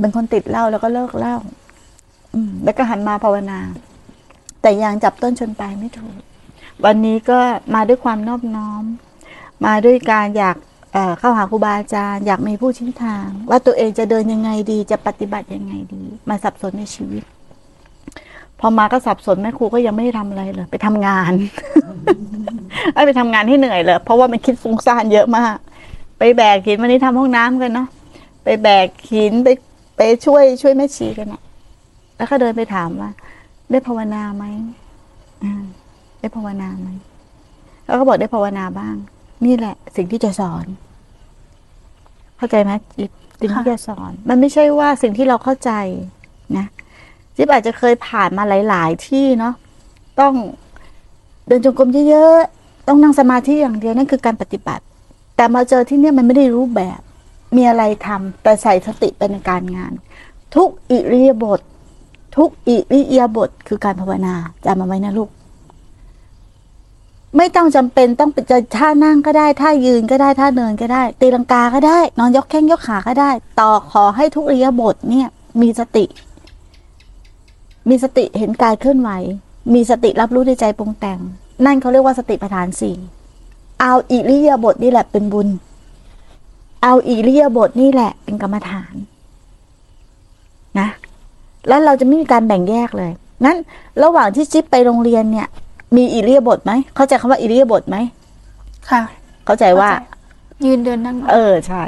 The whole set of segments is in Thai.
เป็นคนติดเหล้าแล้วก็เลิกเหล้าแล้วก็หันมาภาวนา แต่ยังจับต้นชนปลายไม่ถูก วันนี้ก็มาด้วยความนอบน้อม มาด้วยการอยากเเข้าหาครูบาอาจารย์ อยากมีผู้ชี้ทาง ว่าตัวเองจะเดินยังไงดี จะปฏิบัติยังไงดี มาสับสนในชีวิต พอมาก็สับสนแม่ครูก็ยังไม่ได้ทำอะไรเลย ไปทำงานไปทำงานให้เหนื่อยเลยเพราะว่ามันคิดฟุ้งซ่านเยอะมาก ไปแบกหินวันนี้ทำห้องน้ำกันเนาะไปแบกหินไป ไปช่วยช่วยแม่ชีกันอะแล้วก็เดินไปถามว่า ได้ภาวนาไหมอ่าได้ภาวนาไหมแล้วก็บอกได้ภาวนาบ้าง นี่แหละ สิ่งที่จะสอน เข้าใจไหมจิ๊บสิ่งที่จะสอน มันไม่ใช่ว่าสิ่งที่เราเข้าใจนะจิ๊บอาจจะเคยผ่านมาหลาย ๆ ที่เนาะต้องเดินจงกรมเยอะๆต้องนั่งสมาธิอย่างเดียวนั่นคือการปฏิบัติ แต่มาเจอที่เนี่ยมันไม่ได้รู้แบบ มีอะไรทำแต่ใส่สติไปในการงาน ทุกอิริยาบถทุกอิริยาบถคือการภาวนาจำมาไว้นะลูก ไม่ต้องจำเป็นต้องเป็นจะท่านั่งก็ได้ท่ายืนก็ได้ท่าเดินก็ได้ตีลังกาก็ได้ นอนยกแข้งยกขาก็ได้ ต่อขอให้ทุกอิริยาบถเนี่ย มีสติ มีสติเห็นกายเคลื่อนไหว มีสติรับรู้ในใจปรุงแต่ง นั่นเขาเรียกว่าสติปัฏฐานสี่เอาอิริยาบถนี่แหละเป็นบุญ เอาอิริยาบถนี่แหละ เป็นกรรมฐาน นะ แล้วเราจะไม่มีการแบ่งแยกเลย งั้น ระหว่างที่จิ๊บไปโรงเรียนเนี่ย มีอิริยาบถไหม เข้าใจคำว่าอิริยาบถไหม ค่ะ เข้าใจว่าเข้ใจยืนเดินนั่งนอน เออ ใช่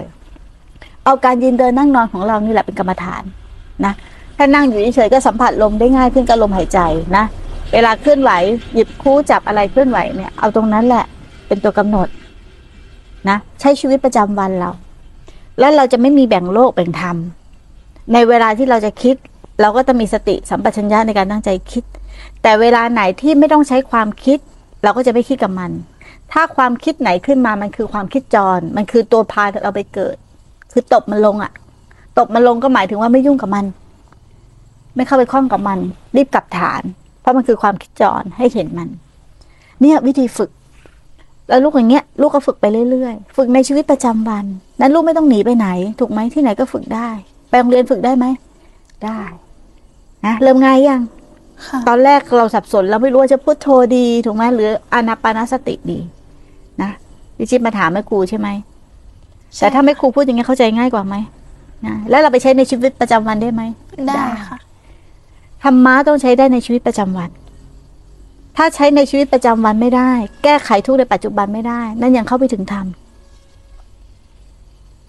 เอาการยืนเดินนั่งนอนของเรานี่แหละเป็นกรรมฐาน นะ ถ้านั่งอยู่เฉยๆก็สัมผัสลมได้ง่ายขึ้นกับลมหายใจนะ เวลาเคลื่อนไหว หยิบคู่จับอะไรเคลื่อนไหวเนี่ย เอาตรงนั้นแหละ เป็นตัวกำหนด นะใช้ชีวิตประจำวันเรา แล้วเราจะไม่มีแบ่งโลกแบ่งธรรมในเวลาที่เราจะคิด เราก็จะมีสติสัมปชัญญะในการตั้งใจคิด แต่เวลาไหนที่ไม่ต้องใช้ความคิด เราก็จะไม่คิดกับมัน ถ้าความคิดไหนขึ้นมามันคือความคิดจร มันคือตัวพาเราไปเกิด คือตบมันลงอะตบมันลงก็หมายถึงว่าไม่ยุ่งกับมัน ไม่เข้าไปคล้องกับมัน รีบกลับฐาน เพราะมันคือความคิดจรให้เห็นมัน เนี่ยวิธีฝึก แล้วลูกอย่างเงี้ยลูกก็ฝึกไปเรื่อยๆ ฝึกในชีวิตประจำวัน นั้นลูกไม่ต้องหนีไปไหน ถูกไหมที่ไหนก็ฝึกได้ ไปโรงเรียนฝึกได้ไหม ได้นะเริ่มง่ายยังค่ะตอนแรกเราสับสนเราไม่รู้ว่าจะพูดโทดีถูกไหมหรืออานาปานสติดี นะพี่จิ๊บมาถามแม่ครูใช่ไหมแต่ถ้าแม่ครูพูดอย่างเงี้ยเข้าใจง่ายกว่าไหมนะแล้วเราไปใช้ในชีวิตประจำวันได้ไหมได้ค่ะธรรมะต้องใช้ได้ในชีวิตประจำวัน ถ้าใช้ในชีวิตประจำวันไม่ได้ แก้ไขทุกในปัจจุบันไม่ได้ นั่นยังเข้าไปถึงธรรม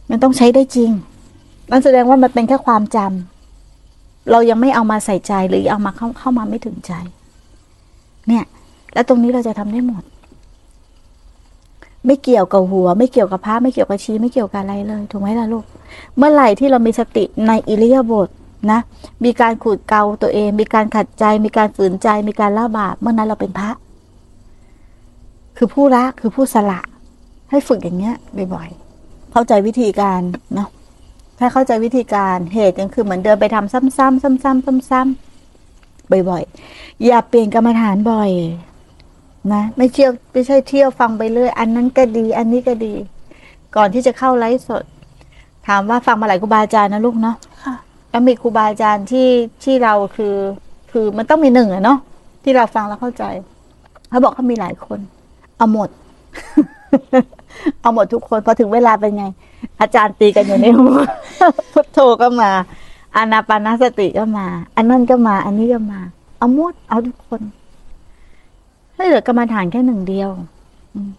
มันต้องใช้ได้จริง นั่นแสดงว่ามันเป็นแค่ความจำเรายังไม่เอามาใส่ใจหรือเอามาเข้าเข้ามาไม่ถึงใจ เนี่ย แล้วตรงนี้เราจะทำได้หมด ไม่เกี่ยวกับหัว ไม่เกี่ยวกับพระไม่เกี่ยวกับชี้ไม่เกี่ยวกับอะไรเลย ถูกไหมล่ะลูก เมื่อไหร่ที่เรามีสติในอิริยาบถ นะ มีการขูดเกาตัวเอง มีการขัดใจ มีการฝืนใจ มีการละบาปเมื่อนั้นเราเป็นพระ คือผู้ละคือผู้สละ ให้ฝึกอย่างเงี้ยบ่อยๆเข้าใจวิธีการเนาะถ้าเข้าใจวิธีการเหตุยังคือเหมือนเดินไปทำซ้ำๆซ้ำๆซ้ำๆบ่อยๆอย่าเปลี่ยนกรรมฐานบ่อย นะ ไม่เที่ยวไม่ใช่เที่ยวฟังไปเรื่อย อันนั้นก็ดี อันนี้ก็ดี ก่อนที่จะเข้าไลฟ์สด ถามว่าฟังมาหลายครูบาอาจารย์นะลูกเนาะ แล้วมีครูบาอาจารย์ที่ที่เราคือ คือมันต้องมีหนึ่งอะเนาะที่เราฟังแล้วเข้าใจเขาบอกเขามีหลายคน เอาหมด เอาหมดทุกคนพอถึงเวลาเป็นไง อาจารย์ตีกันอยู่ในหัวพุทโธก็มาอานาปานสติก็มา อันนั้นก็มา อันนี้ก็มา เอาหมด เอาทุกคนให้เหลือกรรมฐานแค่หนึ่งเดียวอืม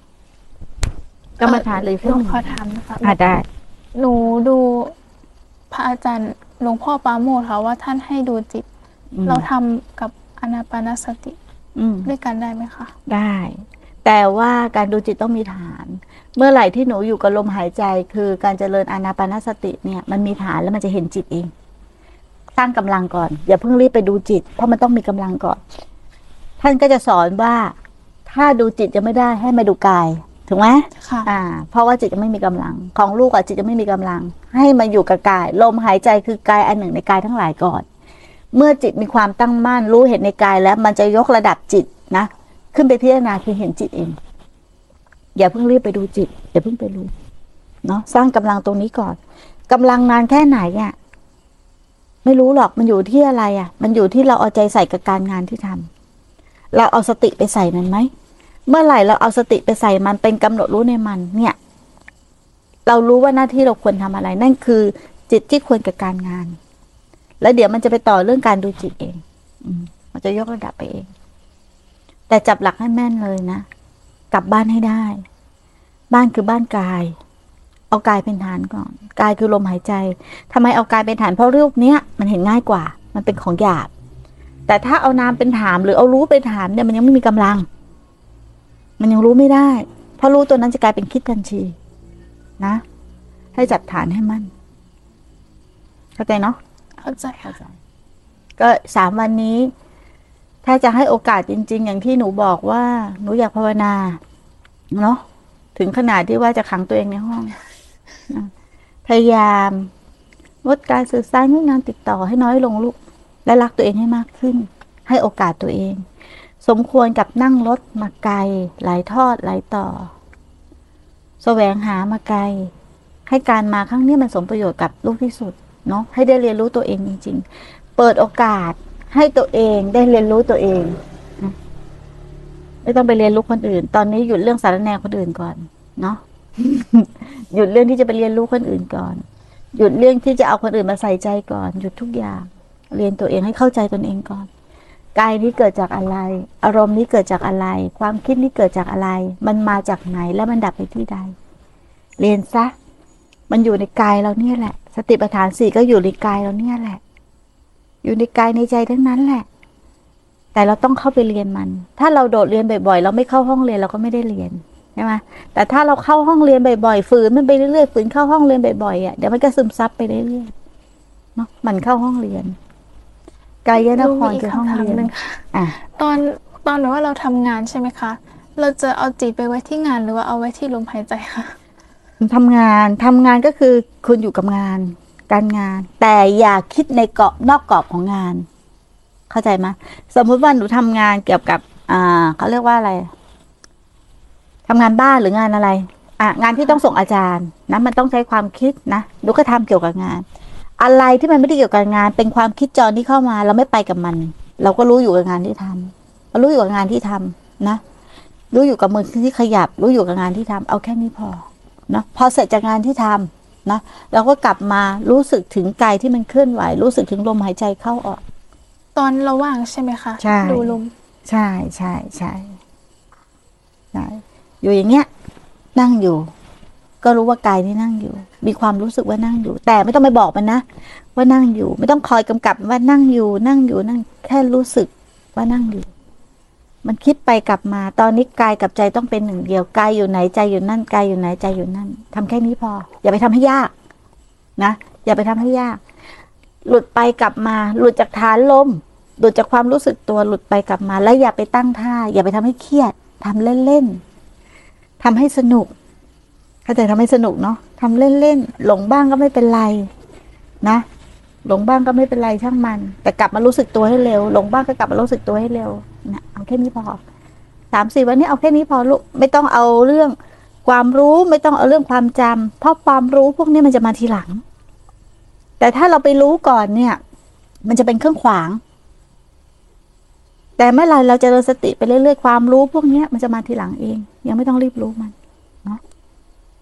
กรรมฐานเลยหลเพื่อวงหนึ่งขอถามนะคะอะได้ หนูดูพระอาจารย์ หลวงพ่อปราโมทค่ะว่าท่านให้ดูจิต อืม เราทำกับอนาปานสติอืม ด้วยกันได้ไหมคะ ได้ แต่ว่าการดูจิตต้องมีฐาน เมื่อไหร่ที่หนูอยู่กับลมหายใจ คือการเจริญอานาปานสติเนี่ยมันมีฐานแล้วมันจะเห็นจิตเองสร้างกำลังก่อน อย่าเพิ่งรีบไปดูจิต เพราะมันต้องมีกำลังก่อน ท่านก็จะสอนว่า ถ้าดูจิตจะไม่ได้ให้มาดูกาย ถูกไหมค่ะอ่า เพราะว่าจิตจะไม่มีกำลัง ของลูกอะจิตจะไม่มีกำลัง ให้มาอยู่กับกาย ลมหายใจคือกายอันหนึ่งในกายทั้งหลายก่อน เมื่อจิตมีความตั้งมั่นรู้เห็นในกายแล้วมันจะยกระดับจิตนะ ขึ้นไปพิจารณาคือเห็นจิตเอง อย่าเพิ่งรีบไปดูจิตอย่าเพิ่งไปรู้เนาะสร้างกำลังตรงนี้ก่อนกำลังนานแค่ไหนอะไม่รู้หรอกมันอยู่ที่อะไรอะ่ะ มันอยู่ที่เราเอาใจใส่กับการงานที่ทำเราเอาสติไปใส่มันไหม เมื่อไหร่เราเอาสติไปใส่มันเป็นกำหนดรู้ในมันเนี่ย เรารู้ว่าหน้าที่เราควรทำอะไร นั่นคือ จิตที่ควรกับการงาน แล้วเดี๋ยวมันจะไปต่อเรื่องการดูจิตเอง อืมันจะยกระดับไปเอง แต่จับหลักให้แม่นเลยนะกลับบ้านให้ได้ บ้านคือบ้านกาย เอากายเป็นฐานก่อนกายคือลมหายใจทำไมเอากายเป็นฐานเพราะรูปเนี้ยมันเห็นง่ายกว่า มันเป็นของหยาบ แต่ถ้าเอานามเป็นฐานหรือเอารู้เป็นฐานเนี่ยมันยังไม่มีกำลัง มันยังรู้ไม่ได้ เพราะรู้ตัวนั้นจะกลายเป็นคิดทันทีนะ ให้จับฐานให้มั่น เข้าใจเนาะเข้าใจค่ะก็สามวันนี้ ถ้าจะให้โอกาสจริง ๆ อย่างที่หนูบอกว่า หนูอยากภาวนาเนาะถึงขนาดที่ว่าจะขังตัวเองในห้องนะพยายามงดการสื่อสารงดงานติดต่อให้น้อยลงลูก และรักตัวเองให้มากขึ้น ให้โอกาสตัวเอง สมควรกับนั่งรถมาไกลหลายทอดหลายต่อแสวงหามาไกล ให้การมาครั้งนี้มันสมประโยชน์กับลูกที่สุดเนาะให้ได้เรียนรู้ตัวเองจริง ๆ เปิดโอกาสให้ตัวเองได้เรียนรู้ตัวเองไม่ต้องไปเรียนรู้คนอื่น ตอนนี้หยุดเรื่องสารแนคนอื่นก่อน เนาะหยุดเรื่องที่จะไปเรียนรู้คนอื่นก่อน หยุดเรื่องที่จะเอาคนอื่นมาใส่ใจก่อน หยุดทุกอย่าง เรียนตัวเองให้เข้าใจตนเองก่อน กายนี้เกิดจากอะไร อารมณ์นี้เกิดจากอะไร ความคิดนี้เกิดจากอะไร มันมาจากไหนและมันดับไปที่ใด เรียนซะ มันอยู่ในกายเราเนี่ยแหละ สติปัฏฐานสี่ก็อยู่ในกายเราเนี่ยแหละ อยู่ในกายในใจทั้งนั้นแหละ แต่เราต้องเข้าไปเรียนมัน ถ้าเราโดดเรียนบ่อยๆ เราไม่เข้าห้องเรียนเราก็ไม่ได้เรียนใช่ไหมแต่ถ้าเราเข้าห้องเรียนบ่อยๆ ฝืนมันไปเรื่อยๆ ฝืนเข้าห้องเรียนบ่อยๆอะ เดี๋ยวมันก็ซึมซับไปเรื่อยๆ เนาะมันเข้าห้องเรียน กายนครคือห้องเรียนหนึ่งค่ะอะตอนตอนหรือว่าเราทำงานใช่ไหมคะ เราจะเอาจิตไปไว้ที่งานหรือว่าเอาไว้ที่ลมหายใจคะทำงานทำงานก็คือคุณอยู่กับงาน การงาน แต่อย่าคิดในเกาะนอกกรอบของงาน เข้าใจไหมสมมุติว่าหนูทำงานเกี่ยวกับ อ่าเขาเรียกว่าอะไรทำงานบ้านหรืองานอะไรอะงานที่ต้องส่งอาจารย์นะมันต้องใช้ความคิดนะหนูก็ทำเกี่ยวกับงาน อะไรที่มันไม่ได้เกี่ยวกับงาน เป็นความคิดจรที่เข้ามา เราไม่ไปกับมัน เราก็รู้อยู่กับงานที่ทำเรารู้อยู่กับงานที่ทำนะ รู้อยู่กับมือที่ขยับ รู้อยู่กับงานที่ทำเอาแค่นี้พอเนาะพอเสร็จจากงานที่ทำนะเราก็กลับมารู้สึกถึงกายที่มันเคลื่อนไหว รู้สึกถึงลมหายใจเข้าออก ตอนเราว่างใช่ไหมคะใช่ดูลมใช่ใช่ใช่ใช่อยู่อย่างเงี้ย นั่งอยู่ ก็รู้ว่ากายนี่นั่งอยู่ มีความรู้สึกว่านั่งอยู่ แต่ไม่ต้องไปบอกมันนะ ว่านั่งอยู่ ไม่ต้องคอยกำกับว่านั่งอยู่นั่งอยู่นั่งแค่รู้สึกว่านั่งอยู่ มันคิดไปกลับมา ตอนนี้กายกับใจต้องเป็นหนึ่งเดียวกายอยู่ไหนใจอยู่นั่นกายอยู่ไหนใจอยู่นั่นทำแค่นี้พอ อย่าไปทำให้ยาก นะอย่าไปทำให้ยาก หลุดไปกลับมา หลุดจากฐานลมหลุดจากความรู้สึกตัวหลุดไปกลับมา แล้วอย่าไปตั้งท่า อย่าไปทำให้เครียดทำเล่นๆทำให้สนุก เข้าใจทำให้สนุกเนาะทำเล่นๆหลงบ้างก็ไม่เป็นไร นะ หลงบ้างก็ไม่เป็นไรช่างมัน แต่กลับมารู้สึกตัวให้เร็ว หลงบ้างก็กลับมารู้สึกตัวให้เร็วนะเอาแค่นี้พอสามสี่วันนี้เอาแค่นี้พอลูกไม่ต้องเอาเรื่องความรู้ไม่ต้องเอาเรื่องความจำเพราะความรู้พวกนี้มันจะมาทีหลัง แต่ถ้าเราไปรู้ก่อนเนี่ย มันจะเป็นเครื่องขวาง แต่เมื่อไรเราจะเริญสติไปเรื่อยๆความรู้พวกนี้มันจะมาทีหลังเอง ยังไม่ต้องรีบรู้มันเนาะ